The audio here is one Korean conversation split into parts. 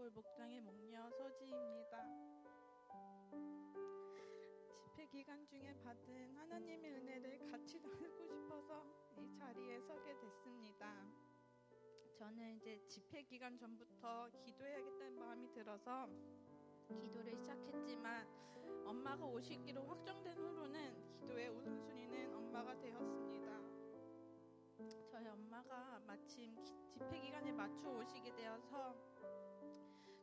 단골 목장의 목녀 서지입니다. 집회 기간 중에 받은 하나님의 은혜를 같이 나누고 싶어서 이 자리에 서게 됐습니다. 저는 이제 집회 기간 전부터 기도해야겠다는 마음이 들어서 기도를 시작했지만 엄마가 오시기로 확정된 후로는 기도의 우선순위는 엄마가 되었습니다. 저희 엄마가 마침 기- 집회 기간에 맞춰 오시게 되어서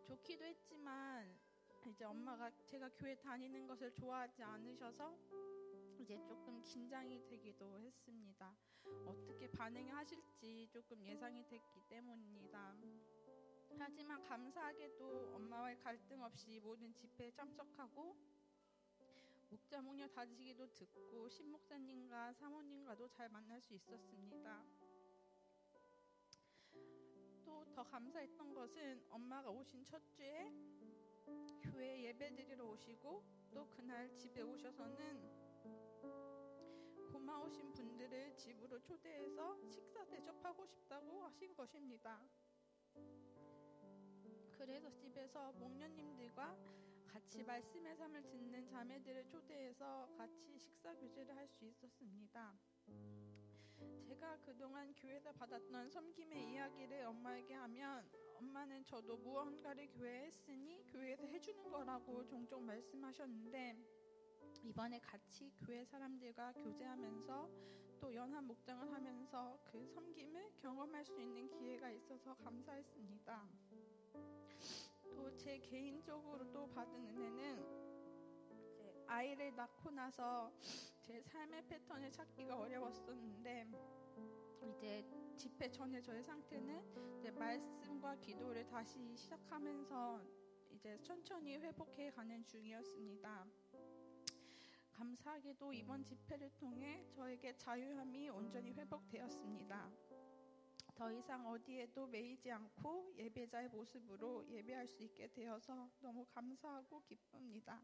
좋기도 했지만 이제 엄마가 제가 교회 다니는 것을 좋아하지 않으셔서 이제 조금 긴장이 되기도 했습니다. 어떻게 반응하실지 조금 예상이 됐기 때문입니다. 하지만 감사하게도 엄마와의 갈등 없이 모든 집회에 참석하고 목자 목녀 다지기도 듣고 신목사님과 사모님과도 잘 만날 수 있었습니다. 또더 감사했던 것은 엄마가 오신 첫 주에 교회 예배 드리러 오시고 또 그날 집에 오셔서는 고마우신 분들을 집으로 초대해서 식사 대접하고 싶다고 하신 것입니다. 그래서 집에서 목녀님들과 같이 말씀의 삶을 듣는 자매들을 초대해서 같이 식사 교제를 할 수 있었습니다. 제가 그동안 교회에서 받았던 섬김의 이야기를 엄마에게 하면 엄마는 저도 무언가를 교회에 했으니 교회에서 해주는 거라고 종종 말씀하셨는데 이번에 같이 교회 사람들과 교제하면서 또 연합 목장을 하면서 그 섬김을 경험할 수 있는 기회가 있어서 감사했습니다. 또 제 개인적으로 또 받은 은혜는 아이를 낳고 나서 제 삶의 패턴을 찾기가 어려웠었는데 이제 집회 전에 저의 상태는 이제 말씀과 기도를 다시 시작하면서 이제 천천히 회복해 가는 중이었습니다. 감사하게도 이번 집회를 통해 저에게 자유함이 온전히 회복되었습니다. 더 이상 어디에도 매이지 않고 예배자의 모습으로 예배할 수 있게 되어서 너무 감사하고 기쁩니다.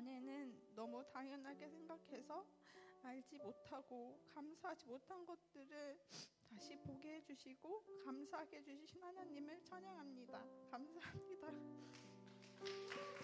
전에는 너무 당연하게 생각해서 알지 못하고 감사하지 못한 것들을 다시 보게 해주시고 감사하게 해주신 하나님을 찬양합니다. 감사합니다.